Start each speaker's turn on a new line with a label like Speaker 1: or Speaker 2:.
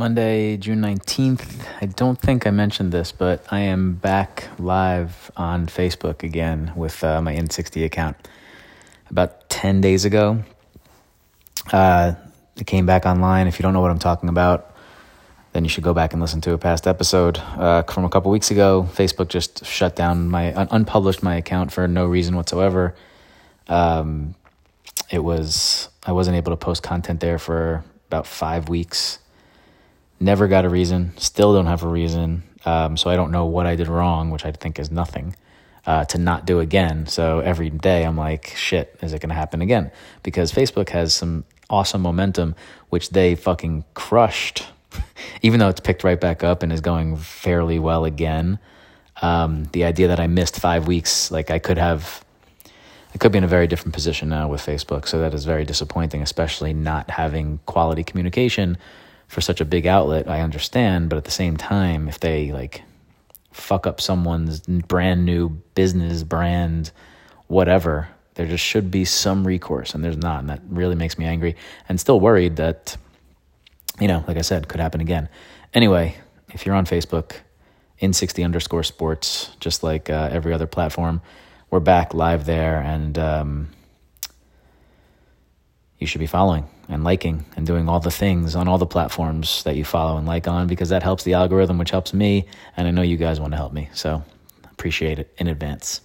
Speaker 1: Monday, June 19th. I don't think I mentioned this, but I am back live on Facebook again with uh, my N60 account. About 10 days ago, uh, it came back online. If you don't know what I'm talking about, then you should go back and listen to a past episode uh, from a couple weeks ago. Facebook just shut down my, un- unpublished my account for no reason whatsoever. Um, it was, I wasn't able to post content there for about five weeks Never got a reason. Still don't have a reason. Um, so I don't know what I did wrong, which I think is nothing, uh, to not do again. So every day I'm like, shit, is it going to happen again? Because Facebook has some awesome momentum, which they fucking crushed, even though it's picked right back up and is going fairly well again. Um, the idea that I missed five weeks, like I could have, I could be in a very different position now with Facebook. So that is very disappointing, especially not having quality communication for such a big outlet, I understand, but at the same time, if they like fuck up someone's brand new business brand, whatever, there just should be some recourse, and there's not, and that really makes me angry, and still worried that, you know, like I said, could happen again. Anyway, if you're on Facebook, N60 underscore sports, just like uh, every other platform, we're back live there, and um, you should be following and liking and doing all the things on all the platforms that you follow and like on because that helps the algorithm, which helps me. And I know you guys want to help me. So appreciate it in advance.